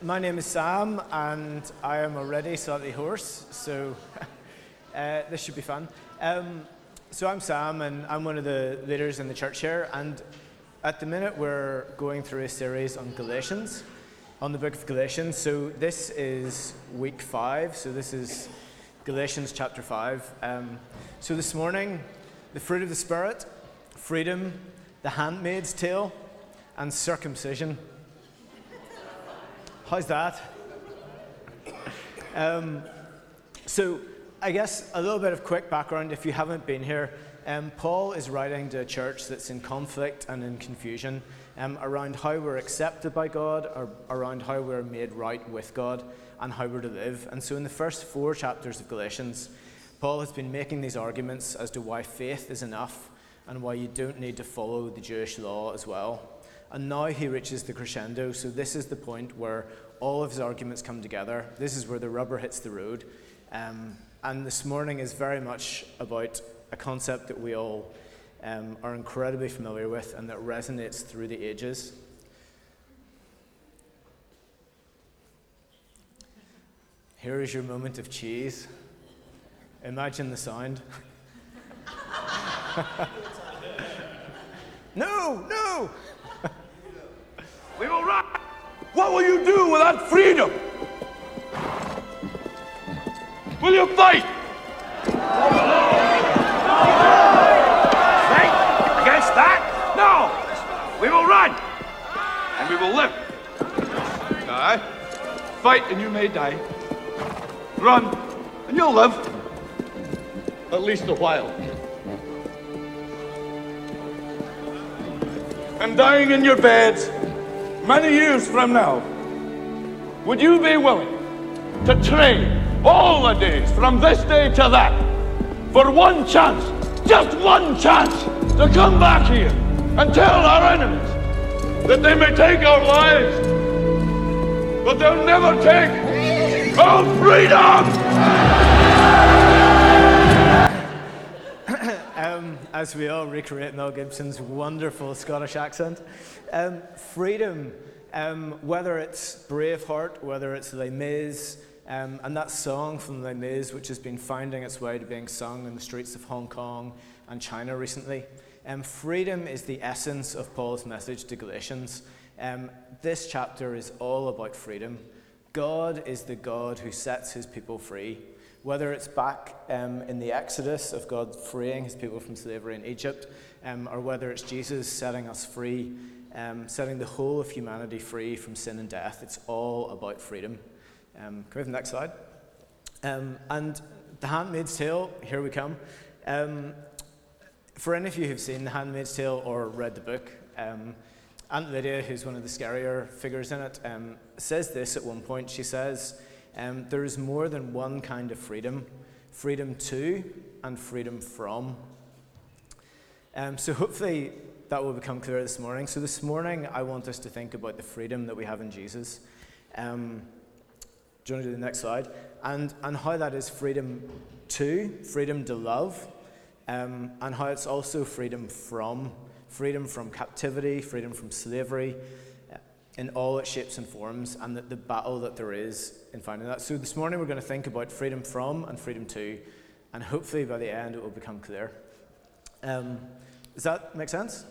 my name is Sam, and I am already slightly hoarse, so uh, this should be fun. Um, so I'm Sam, and I'm one of the leaders in the church here, and at the minute we're going through a series on Galatians, on the book of Galatians. So this is week five, so this is Galatians chapter five. Um, so this morning, the fruit of the Spirit, freedom, the handmaid's tale, and circumcision. How's that? Um, so, I guess a little bit of quick background if you haven't been here. Um, Paul is writing to a church that's in conflict and in confusion um, around how we're accepted by God, or around how we're made right with God, and how we're to live. And so, in the first four chapters of Galatians, Paul has been making these arguments as to why faith is enough and why you don't need to follow the Jewish law as well. And now he reaches the crescendo. So, this is the point where all of his arguments come together. This is where the rubber hits the road. Um, and this morning is very much about a concept that we all um, are incredibly familiar with and that resonates through the ages. Here is your moment of cheese. Imagine the sound. no, no! We will run. What will you do without freedom? Will you fight? Fight against that? No. We will run. And we will live. Die. Fight and you may die. Run and you'll live. At least a while. And dying in your beds many years from now, would you be willing to trade all the days from this day to that for one chance, just one chance, to come back here and tell our enemies that they may take our lives, but they'll never take our freedom? Um, as we all recreate Mel Gibson's wonderful Scottish accent, um, freedom, um, whether it's Braveheart, whether it's Les Mis, um, and that song from Les Mis, which has been finding its way to being sung in the streets of Hong Kong and China recently. Um, freedom is the essence of Paul's message to Galatians. Um, this chapter is all about freedom. God is the God who sets his people free. Whether it's back um, in the Exodus of God freeing his people from slavery in Egypt, um, or whether it's Jesus setting us free, um, setting the whole of humanity free from sin and death, it's all about freedom. Um, can we have the next slide? Um, and The Handmaid's Tale, here we come. Um, for any of you who've seen The Handmaid's Tale or read the book, Aunt Lydia, who's one of the scarier figures in it, um, says this at one point. She says, um, There is more than one kind of freedom freedom to and freedom from. so, hopefully, that will become clear this morning. So, this morning, I want us to think about the freedom that we have in Jesus. Um, do you want to do the next slide? And, and how that is freedom to, freedom to love, um, and how it's also freedom from, freedom from captivity, freedom from slavery, in all its shapes and forms, and the, the battle that there is in finding that. So this morning we're going to think about freedom from and freedom to, and hopefully by the end it will become clear. Um, does that make sense?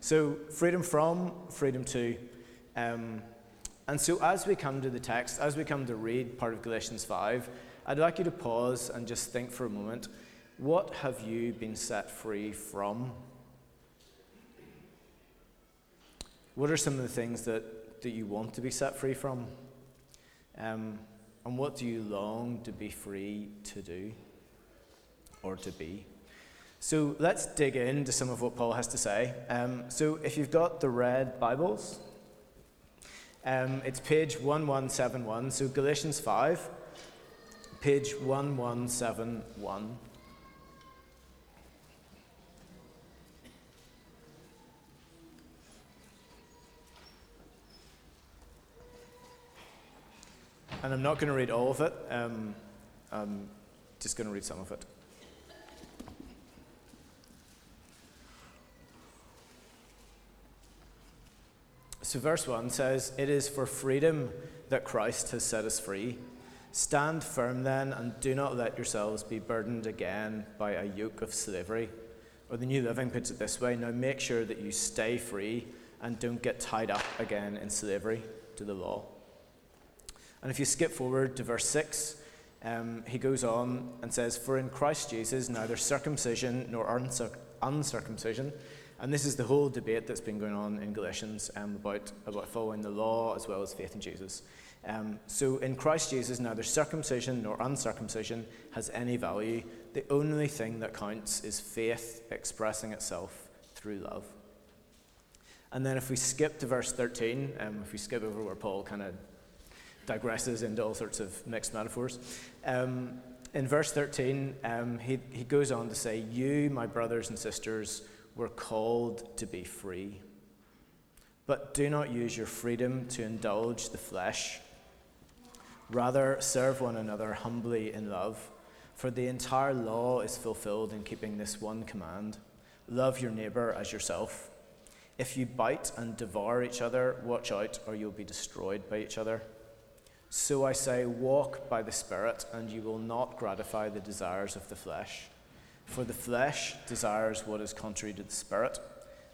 So freedom from, freedom to. Um, and so, as we come to the text, as we come to read part of Galatians 5, I'd like you to pause and just think for a moment what have you been set free from? What are some of the things that, that you want to be set free from? Um, and what do you long to be free to do or to be? So let's dig into some of what Paul has to say. Um, so if you've got the red Bibles, um, it's page 1171, so Galatians 5, page 1171. And I'm not going to read all of it, um, I'm just going to read some of it. So, verse 1 says, It is for freedom that Christ has set us free. Stand firm then, and do not let yourselves be burdened again by a yoke of slavery. Or the New Living puts it this way now make sure that you stay free and don't get tied up again in slavery to the law. And if you skip forward to verse 6, um, he goes on and says, For in Christ Jesus neither circumcision nor uncircumcision, and this is the whole debate that's been going on in Galatians um, about, about following the law as well as faith in Jesus. Um, so in Christ Jesus, neither circumcision nor uncircumcision has any value. The only thing that counts is faith expressing itself through love. And then if we skip to verse 13, um, if we skip over where Paul kind of digresses into all sorts of mixed metaphors, um, in verse 13, um, he, he goes on to say, You, my brothers and sisters, were called to be free. But do not use your freedom to indulge the flesh. Rather, serve one another humbly in love, for the entire law is fulfilled in keeping this one command love your neighbor as yourself. If you bite and devour each other, watch out, or you'll be destroyed by each other. So I say, walk by the Spirit, and you will not gratify the desires of the flesh. For the flesh desires what is contrary to the Spirit,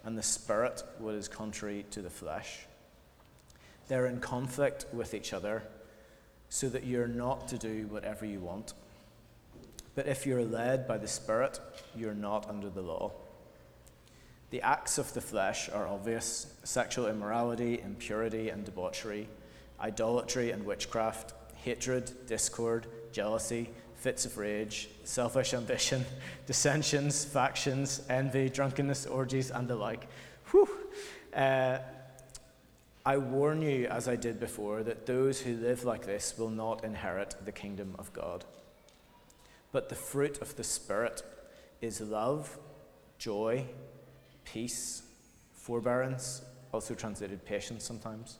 and the Spirit what is contrary to the flesh. They're in conflict with each other, so that you're not to do whatever you want. But if you're led by the Spirit, you're not under the law. The acts of the flesh are obvious sexual immorality, impurity, and debauchery idolatry and witchcraft, hatred, discord, jealousy, fits of rage, selfish ambition, dissensions, factions, envy, drunkenness, orgies, and the like. Whew. Uh, I warn you, as I did before, that those who live like this will not inherit the kingdom of God. But the fruit of the Spirit is love, joy, peace, forbearance, also translated patience sometimes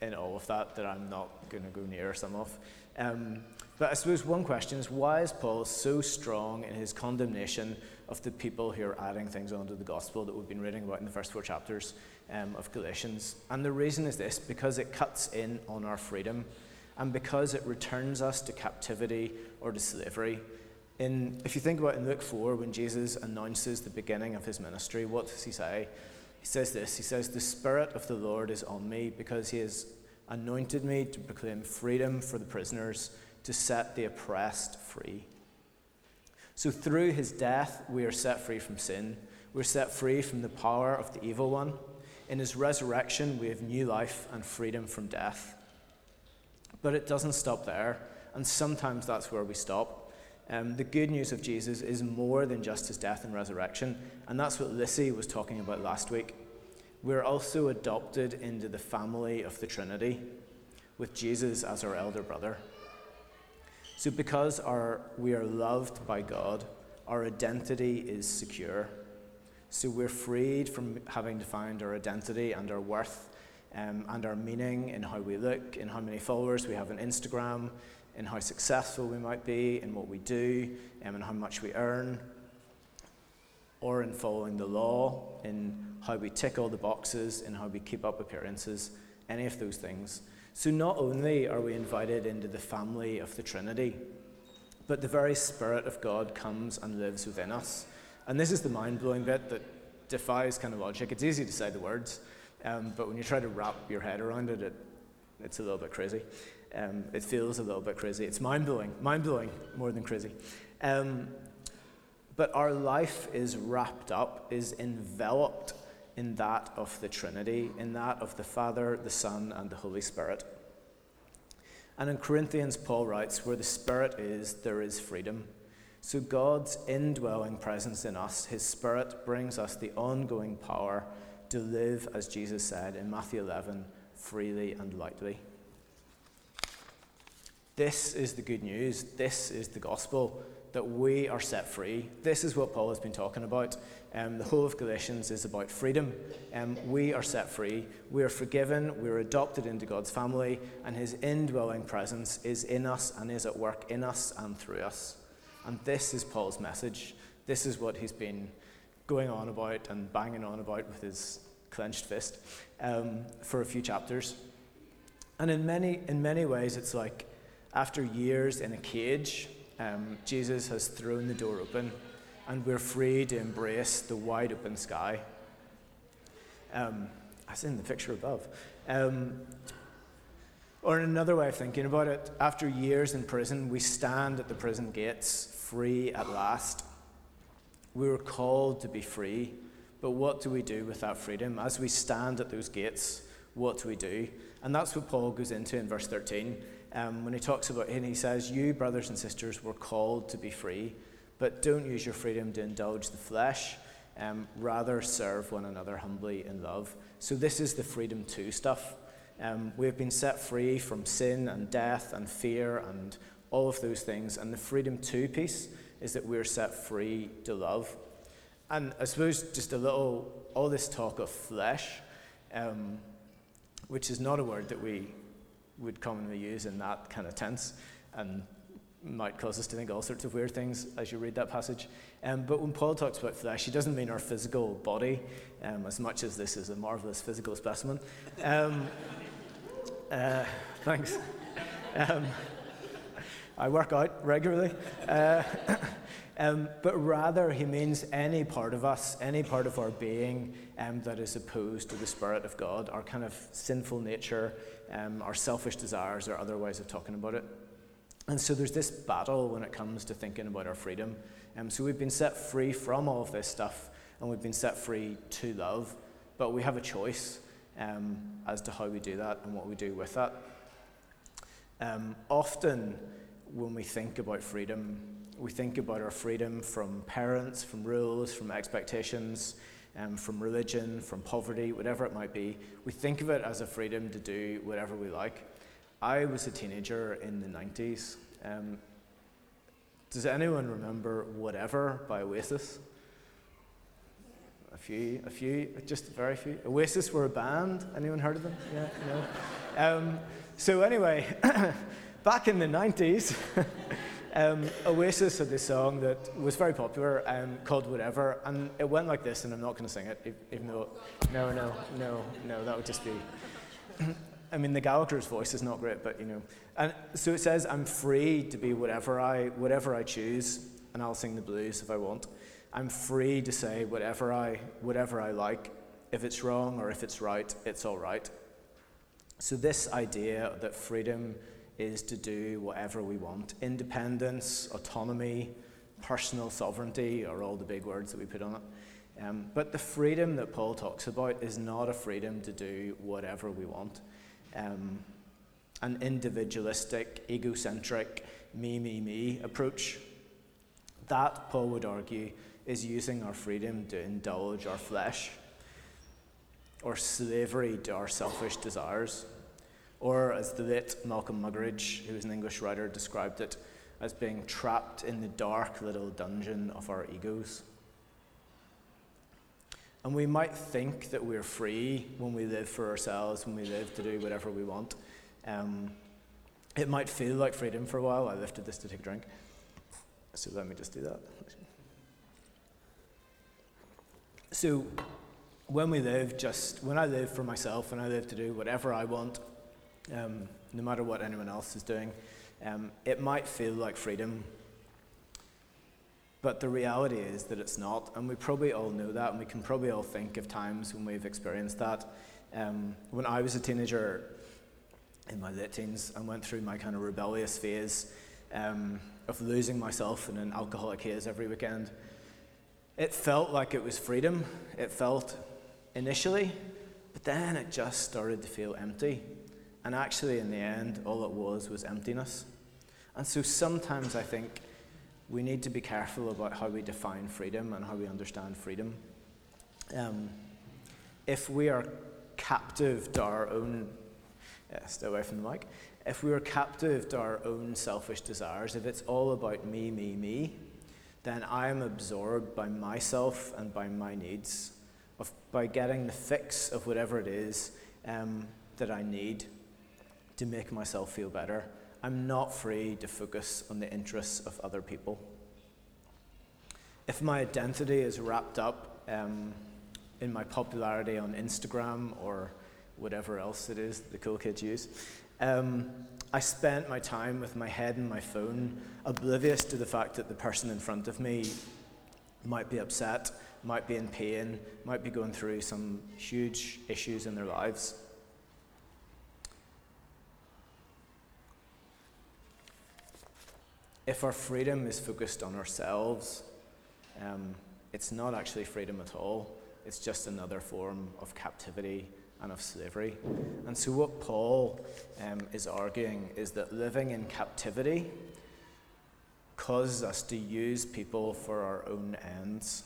in all of that that I'm not going to go near some of. Um, but I suppose one question is why is Paul so strong in his condemnation of the people who are adding things onto the gospel that we've been reading about in the first four chapters um, of Galatians? And the reason is this because it cuts in on our freedom and because it returns us to captivity or to slavery. In, if you think about in Luke 4, when Jesus announces the beginning of his ministry, what does he say? He says this He says, The Spirit of the Lord is on me because he has anointed me to proclaim freedom for the prisoners, to set the oppressed free. So through his death, we are set free from sin. We're set free from the power of the evil one. In his resurrection, we have new life and freedom from death. But it doesn't stop there, and sometimes that's where we stop. Um, the good news of Jesus is more than just his death and resurrection, and that's what Lissy was talking about last week. We're also adopted into the family of the Trinity, with Jesus as our elder brother. So, because our, we are loved by God, our identity is secure. So, we're freed from having to find our identity and our worth um, and our meaning in how we look, in how many followers we have on Instagram, in how successful we might be, in what we do, um, and how much we earn, or in following the law, in how we tick all the boxes, in how we keep up appearances, any of those things. So, not only are we invited into the family of the Trinity, but the very Spirit of God comes and lives within us. And this is the mind blowing bit that defies kind of logic. It's easy to say the words, um, but when you try to wrap your head around it, it it's a little bit crazy. Um, it feels a little bit crazy. It's mind blowing, mind blowing more than crazy. Um, but our life is wrapped up, is enveloped in that of the Trinity, in that of the Father, the Son, and the Holy Spirit. And in Corinthians, Paul writes, Where the Spirit is, there is freedom. So God's indwelling presence in us, His Spirit, brings us the ongoing power to live, as Jesus said in Matthew 11, freely and lightly. This is the good news. This is the gospel that we are set free. This is what Paul has been talking about. Um, the whole of Galatians is about freedom. Um, we are set free. We are forgiven. We are adopted into God's family, and His indwelling presence is in us and is at work in us and through us. And this is Paul's message. This is what he's been going on about and banging on about with his clenched fist um, for a few chapters. And in many, in many ways, it's like after years in a cage, um, Jesus has thrown the door open and we're free to embrace the wide open sky. Um, as in the picture above. Um, or another way of thinking about it, after years in prison, we stand at the prison gates, free at last. We were called to be free, but what do we do with that freedom? As we stand at those gates, what do we do? And that's what Paul goes into in verse 13 um, when he talks about it. He says, You, brothers and sisters, were called to be free, but don't use your freedom to indulge the flesh. Um, rather, serve one another humbly in love. So, this is the freedom to stuff. Um, we have been set free from sin and death and fear and all of those things. And the freedom to piece is that we're set free to love. And I suppose just a little, all this talk of flesh, um, which is not a word that we would commonly use in that kind of tense and might cause us to think all sorts of weird things as you read that passage. Um, but when Paul talks about flesh, he doesn't mean our physical body, um, as much as this is a marvelous physical specimen. Um, uh, thanks. Um, I work out regularly. Uh, um, but rather, he means any part of us, any part of our being um, that is opposed to the Spirit of God, our kind of sinful nature, um, our selfish desires, or other ways of talking about it. And so there's this battle when it comes to thinking about our freedom. Um, so we've been set free from all of this stuff, and we've been set free to love, but we have a choice um, as to how we do that and what we do with that. Um, often, when we think about freedom, we think about our freedom from parents, from rules, from expectations, um, from religion, from poverty, whatever it might be. We think of it as a freedom to do whatever we like. I was a teenager in the 90s. Um, does anyone remember Whatever by Oasis? A few, a few, just very few. Oasis were a band. Anyone heard of them? Yeah, no. Um, so anyway, back in the 90s, um, Oasis had this song that was very popular um, called Whatever, and it went like this, and I'm not going to sing it, even though, no, no, no, no, that would just be. I mean, the Gallagher's voice is not great, but you know. And so it says, I'm free to be whatever I, whatever I choose, and I'll sing the blues if I want. I'm free to say whatever I, whatever I like. If it's wrong or if it's right, it's all right. So, this idea that freedom is to do whatever we want independence, autonomy, personal sovereignty are all the big words that we put on it. Um, but the freedom that Paul talks about is not a freedom to do whatever we want. Um, an individualistic, egocentric, me, me, me approach. That, Paul would argue, is using our freedom to indulge our flesh or slavery to our selfish desires. Or, as the late Malcolm Muggeridge, who was an English writer, described it, as being trapped in the dark little dungeon of our egos. And we might think that we're free when we live for ourselves, when we live to do whatever we want. Um, it might feel like freedom for a while. I lifted this to take a drink. So let me just do that. So, when we live just, when I live for myself, when I live to do whatever I want, um, no matter what anyone else is doing. Um, it might feel like freedom, but the reality is that it's not, and we probably all know that, and we can probably all think of times when we've experienced that. Um, when I was a teenager in my late teens and went through my kind of rebellious phase um, of losing myself in an alcoholic haze every weekend, it felt like it was freedom. It felt initially, but then it just started to feel empty. And actually, in the end, all it was was emptiness. And so sometimes I think we need to be careful about how we define freedom and how we understand freedom. Um, if we are captive to our own, yeah, stay away from the mic. if we are captive to our own selfish desires, if it's all about me, me, me, then I am absorbed by myself and by my needs, of, by getting the fix of whatever it is um, that I need to make myself feel better. I'm not free to focus on the interests of other people. If my identity is wrapped up um, in my popularity on Instagram or whatever else it is the cool kids use, um, I spent my time with my head in my phone, oblivious to the fact that the person in front of me might be upset, might be in pain, might be going through some huge issues in their lives. If our freedom is focused on ourselves, um, it's not actually freedom at all. It's just another form of captivity and of slavery. And so, what Paul um, is arguing is that living in captivity causes us to use people for our own ends.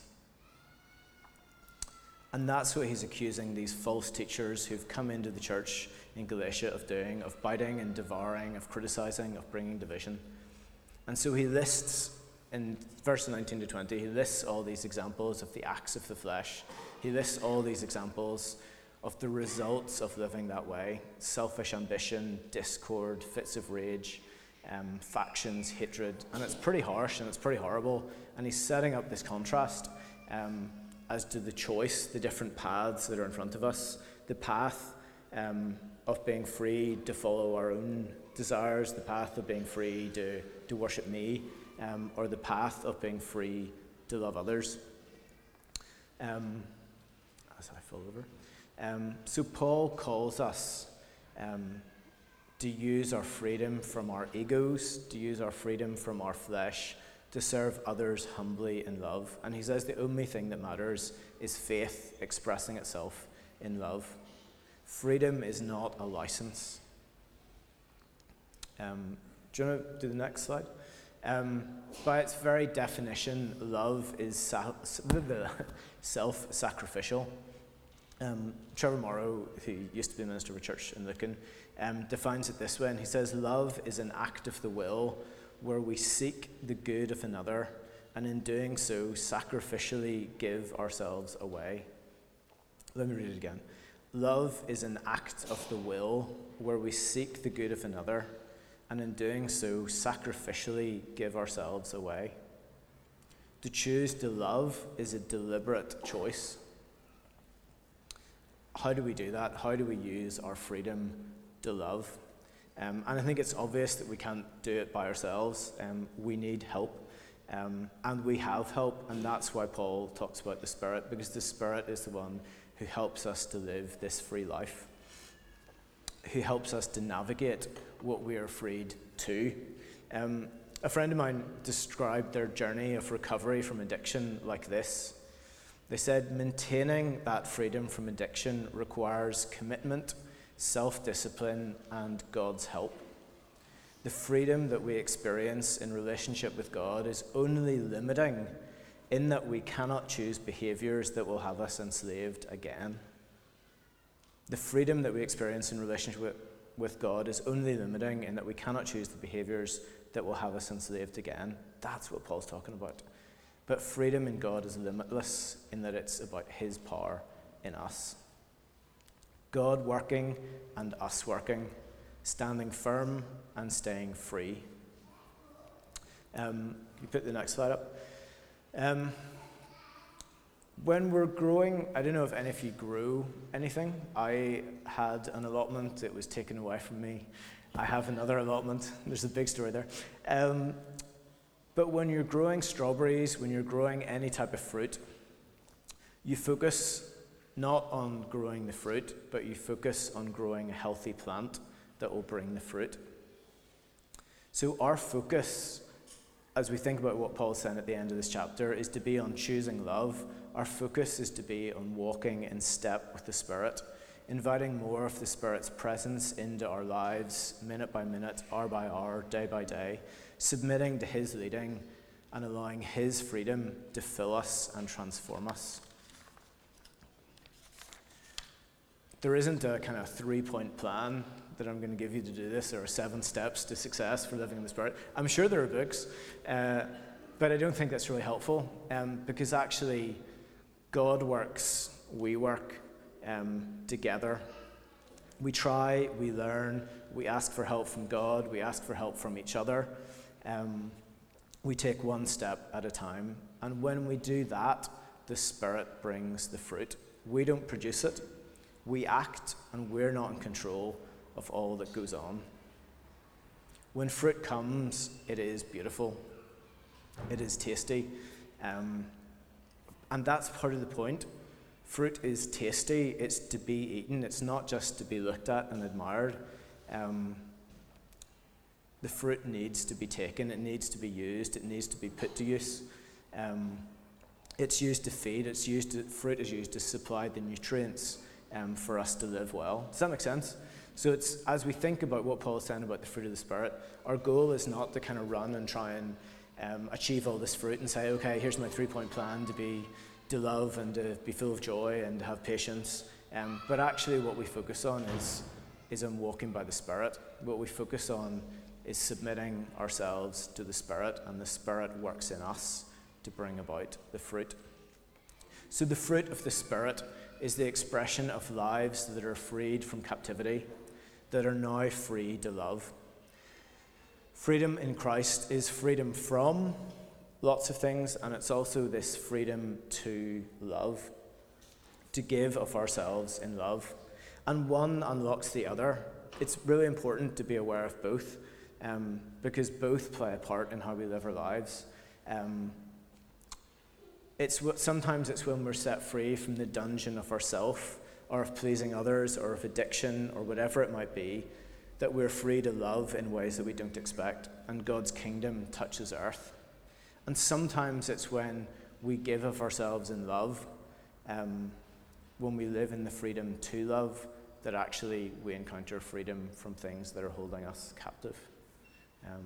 And that's what he's accusing these false teachers who've come into the church in Galatia of doing, of biting and devouring, of criticizing, of bringing division. And so he lists in verse 19 to 20, he lists all these examples of the acts of the flesh. He lists all these examples of the results of living that way selfish ambition, discord, fits of rage, um, factions, hatred. And it's pretty harsh and it's pretty horrible. And he's setting up this contrast um, as to the choice, the different paths that are in front of us. The path um, of being free to follow our own desires, the path of being free to, to worship me, um, or the path of being free to love others. Um, as I fall over. Um, so, Paul calls us um, to use our freedom from our egos, to use our freedom from our flesh, to serve others humbly in love. And he says the only thing that matters is faith expressing itself in love. Freedom is not a license. Um, do you want to do the next slide? Um, by its very definition, love is self sacrificial. Um, Trevor Morrow, who used to be minister of a church in Lucan, um, defines it this way, and he says, Love is an act of the will where we seek the good of another, and in doing so, sacrificially give ourselves away. Let me read it again. Love is an act of the will where we seek the good of another, and in doing so, sacrificially give ourselves away. To choose to love is a deliberate choice. How do we do that? How do we use our freedom to love? Um, and I think it's obvious that we can't do it by ourselves. Um, we need help. Um, and we have help, and that's why Paul talks about the Spirit, because the Spirit is the one who helps us to live this free life, who helps us to navigate what we are afraid to. Um, a friend of mine described their journey of recovery from addiction like this. They said maintaining that freedom from addiction requires commitment, self discipline, and God's help. The freedom that we experience in relationship with God is only limiting in that we cannot choose behaviors that will have us enslaved again. The freedom that we experience in relationship with, God is only limiting in that we cannot choose the behaviors that will have us enslaved again. That's what Paul's talking about. But freedom in God is limitless in that it's about His power in us. God working and us working, standing firm and staying free. Um, you put the next slide up. Um, when we're growing, I don't know if any of you grew anything. I had an allotment that was taken away from me. I have another allotment. There's a big story there. Um, but when you're growing strawberries, when you're growing any type of fruit, you focus not on growing the fruit, but you focus on growing a healthy plant that will bring the fruit. So, our focus, as we think about what Paul said at the end of this chapter, is to be on choosing love. Our focus is to be on walking in step with the Spirit, inviting more of the Spirit's presence into our lives, minute by minute, hour by hour, day by day, submitting to His leading and allowing His freedom to fill us and transform us. There isn't a kind of three point plan that I'm going to give you to do this. Are seven steps to success for living in the Spirit. I'm sure there are books, uh, but I don't think that's really helpful um, because actually, God works, we work um, together. We try, we learn, we ask for help from God, we ask for help from each other. Um, we take one step at a time. And when we do that, the Spirit brings the fruit. We don't produce it, we act, and we're not in control of all that goes on. When fruit comes, it is beautiful, it is tasty. Um, and that's part of the point. Fruit is tasty, it's to be eaten, it's not just to be looked at and admired. Um, the fruit needs to be taken, it needs to be used, it needs to be put to use. Um, it's used to feed, it's used to, fruit is used to supply the nutrients um, for us to live well. Does that make sense? So it's as we think about what Paul is saying about the fruit of the Spirit, our goal is not to kind of run and try and um, achieve all this fruit and say, okay, here's my three-point plan to be to love and to be full of joy and to have patience. Um, but actually, what we focus on is is on walking by the Spirit. What we focus on is submitting ourselves to the Spirit, and the Spirit works in us to bring about the fruit. So, the fruit of the Spirit is the expression of lives that are freed from captivity, that are now free to love. Freedom in Christ is freedom from lots of things, and it's also this freedom to love, to give of ourselves in love. And one unlocks the other. It's really important to be aware of both um, because both play a part in how we live our lives. Um, it's what, sometimes it's when we're set free from the dungeon of ourself or of pleasing others or of addiction or whatever it might be that we're free to love in ways that we don't expect and God's kingdom touches earth. And sometimes it's when we give of ourselves in love, um, when we live in the freedom to love, that actually we encounter freedom from things that are holding us captive. Um,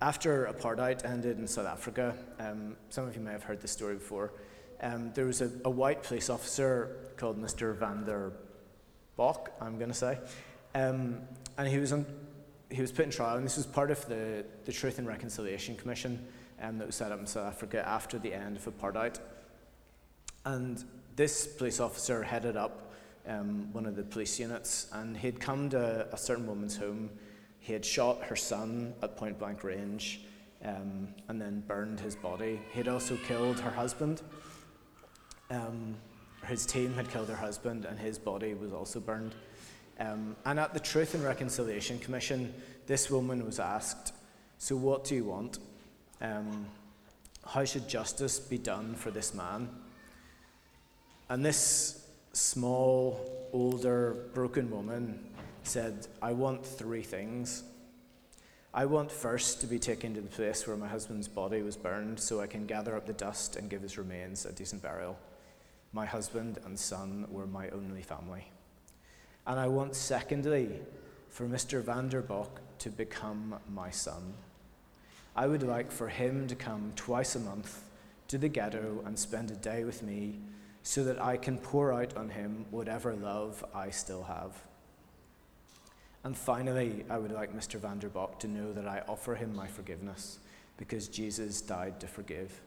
after apartheid ended in South Africa, um, some of you may have heard this story before. Um, there was a, a, white police officer called Mr. Van der Bok, I'm going to say, um, and he was on, he was put in trial, and this was part of the, the Truth and Reconciliation Commission um, that was set up in South Africa after the end of apartheid. And this police officer headed up um, one of the police units, and he'd come to a certain woman's home he had shot her son at point blank range um, and then burned his body. He had also killed her husband. Um, his team had killed her husband, and his body was also burned. Um, and at the Truth and Reconciliation Commission, this woman was asked, So, what do you want? Um, how should justice be done for this man? And this small, older, broken woman said, I want three things. I want first to be taken to the place where my husband's body was burned so I can gather up the dust and give his remains a decent burial. My husband and son were my only family. And I want, secondly, for Mr. Vanderbok to become my son. I would like for him to come twice a month to the ghetto and spend a day with me so that I can pour out on him whatever love I still have. And finally, I would like Mr. Vanderbok to know that I offer him my forgiveness because Jesus died to forgive.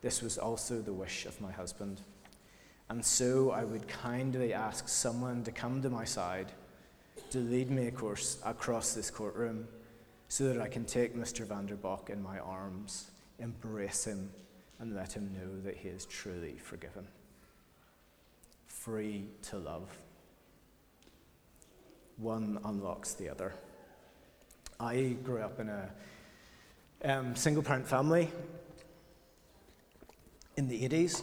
This was also the wish of my husband. And so I would kindly ask someone to come to my side to lead me course, across this courtroom so that I can take Mr. Vanderbok in my arms, embrace him, and let him know that he is truly forgiven. Free to love one unlocks the other. I grew up in a um, single parent family in the 80s,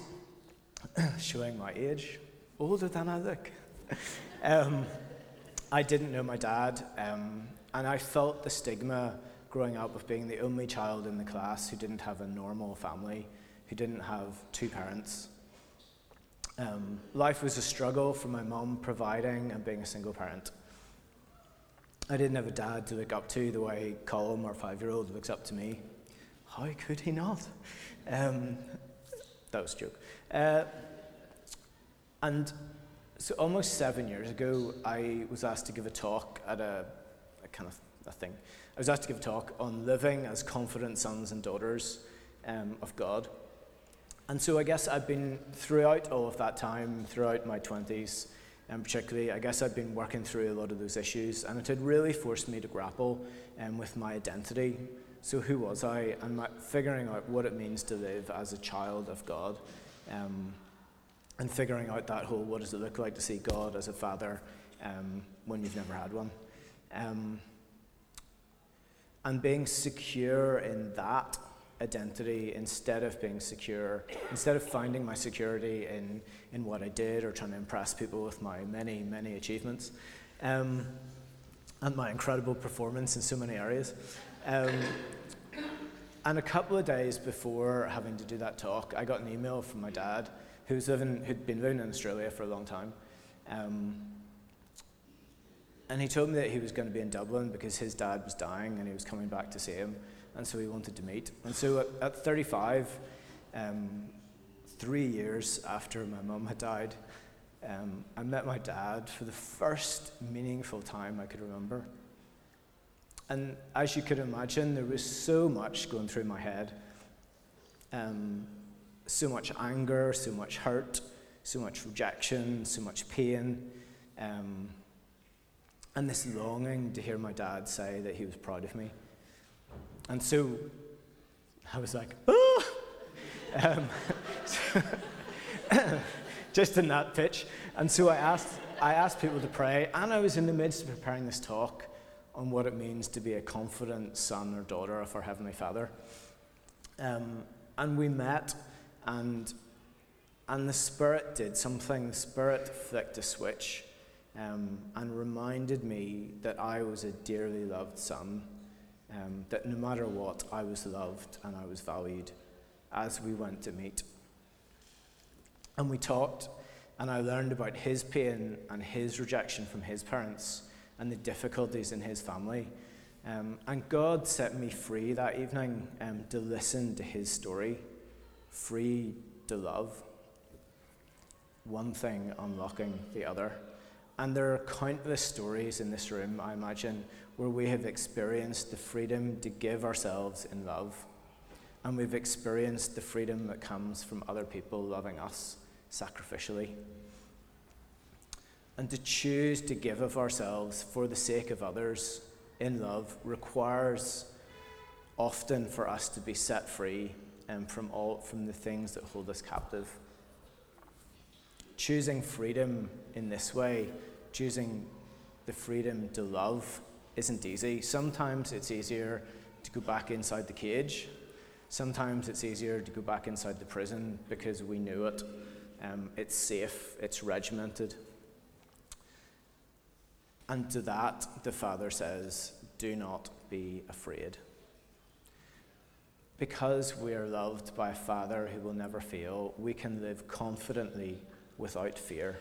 showing my age, older than I look. um, I didn't know my dad, um, and I felt the stigma growing up of being the only child in the class who didn't have a normal family, who didn't have two parents. Um, life was a struggle for my mom providing and being a single parent. I didn't have a dad to look up to the way Colm, our five year old, looks up to me. How could he not? Um, that was a joke. Uh, and So almost seven years ago, I was asked to give a talk at a, a kind of a thing. I was asked to give a talk on living as confident sons and daughters um, of God. And so I guess I've been throughout all of that time, throughout my 20s, and um, particularly, I guess I've been working through a lot of those issues, and it had really forced me to grapple um, with my identity. So, who was I? And figuring out what it means to live as a child of God. Um, and figuring out that whole what does it look like to see God as a father um, when you've never had one. Um, and being secure in that identity instead of being secure, instead of finding my security in, in what I did or trying to impress people with my many, many achievements um, and my incredible performance in so many areas. Um, and a couple of days before having to do that talk, I got an email from my dad who's living, who'd been living in Australia for a long time. Um, and he told me that he was going to be in Dublin because his dad was dying and he was coming back to see him. And so he wanted to meet. And so at, at 35, um, three years after my mum had died, um, I met my dad for the first meaningful time I could remember. And as you could imagine, there was so much going through my head. Um, so much anger, so much hurt, so much rejection, so much pain, um, and this longing to hear my dad say that he was proud of me. And so I was like, oh! um, just in that pitch. And so I asked, I asked people to pray, and I was in the midst of preparing this talk on what it means to be a confident son or daughter of our Heavenly Father. Um, and we met and, and the Spirit did something. The Spirit flicked a switch um, and reminded me that I was a dearly loved son, um, that no matter what, I was loved and I was valued as we went to meet. And we talked, and I learned about his pain and his rejection from his parents and the difficulties in his family. Um, and God set me free that evening um, to listen to his story free to love, one thing unlocking the other. And there are countless stories in this room, I imagine, where we have experienced the freedom to give ourselves in love. And we've experienced the freedom that comes from other people loving us sacrificially. And to choose to give of ourselves for the sake of others in love requires often for us to be set free um, from, all, from the things that hold us captive. Choosing freedom in this way, choosing the freedom to love, isn't easy. Sometimes it's easier to go back inside the cage. Sometimes it's easier to go back inside the prison because we knew it. Um, it's safe, it's regimented. And to that, the Father says, Do not be afraid because we are loved by a Father who will never fail, we can live confidently without fear.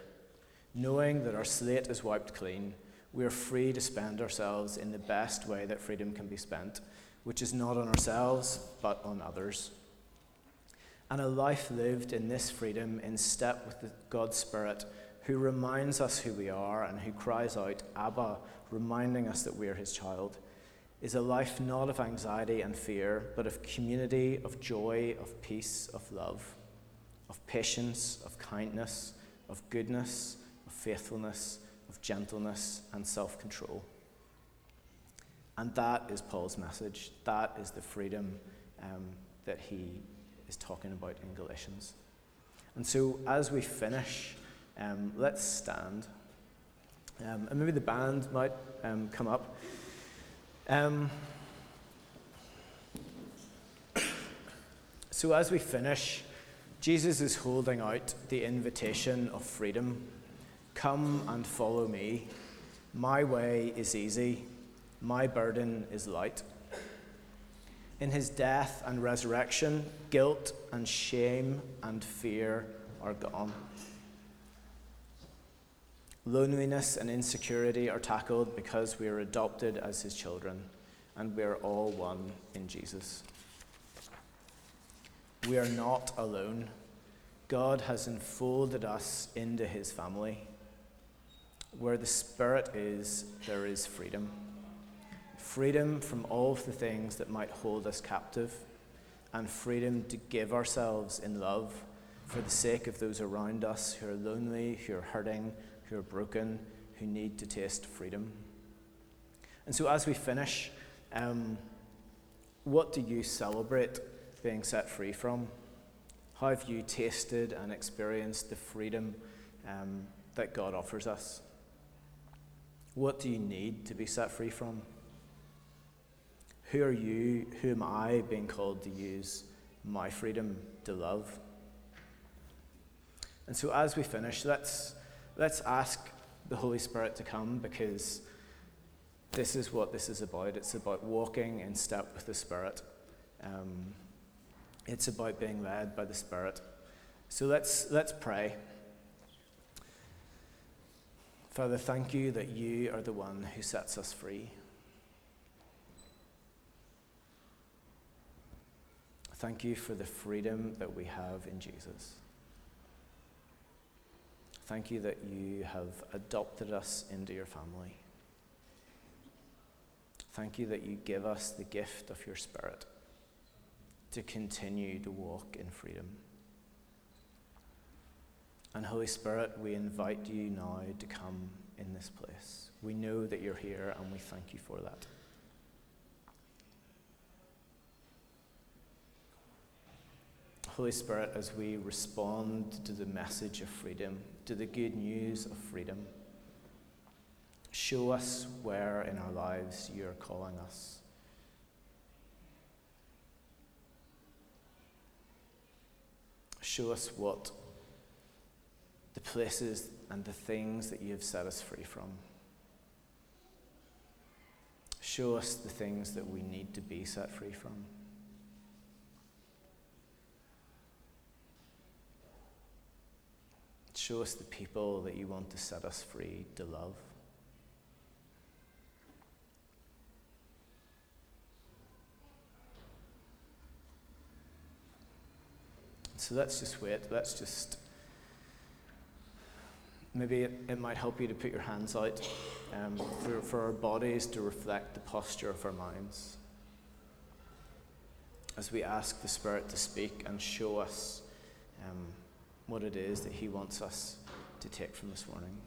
Knowing that our slate is wiped clean, we are free to spend ourselves in the best way that freedom can be spent, which is not on ourselves, but on others. And a life lived in this freedom, in step with God's Spirit, who reminds us who we are and who cries out, Abba, reminding us that we are his child is a life not of anxiety and fear, but of community, of joy, of peace, of love, of patience, of kindness, of goodness, of faithfulness, of gentleness, and self control. And that is Paul's message. That is the freedom um, that he is talking about in Galatians. And so, as we finish, um, let's stand. Um, and maybe the band might um, come up. Um, so, as we finish, Jesus is holding out the invitation of freedom Come and follow me. My way is easy, my burden is light. In his death and resurrection, guilt and shame and fear are gone. Loneliness and insecurity are tackled because we are adopted as his children and we are all one in Jesus. We are not alone. God has enfolded us into his family. Where the Spirit is, there is freedom. Freedom from all of the things that might hold us captive, and freedom to give ourselves in love for the sake of those around us who are lonely, who are hurting, who are broken, who need to taste freedom. And so, as we finish, um, what do you celebrate being set free from? How have you tasted and experienced the freedom um, that God offers us? What do you need to be set free from? Who are you, who am I being called to use my freedom to love? And so, as we finish, let's, let's ask the Holy Spirit to come because this is what this is about. It's about walking in step with the Spirit. Um, it's about being led by the Spirit. So let's, let's pray. Father, thank you that you are the one who sets us free. Thank you for the freedom that we have in Jesus. Thank you that you have adopted us into your family. Thank you that you give us the gift of your Spirit to continue to walk in freedom. And Holy Spirit, we invite you now to come in this place. We know that you're here and we thank you for that. Holy Spirit, as we respond to the message of freedom, to the good news of freedom, show us where in our lives you're calling us. Show us what the places and the things that you have set us free from. Show us the things that we need to be set free from. Show us the people that you want to set us free to love. So let's just wait. Let's just. Maybe it, it might help you to put your hands out um, for, for our bodies to reflect the posture of our minds. As we ask the Spirit to speak and show us um, what it is that He wants us to take from this morning.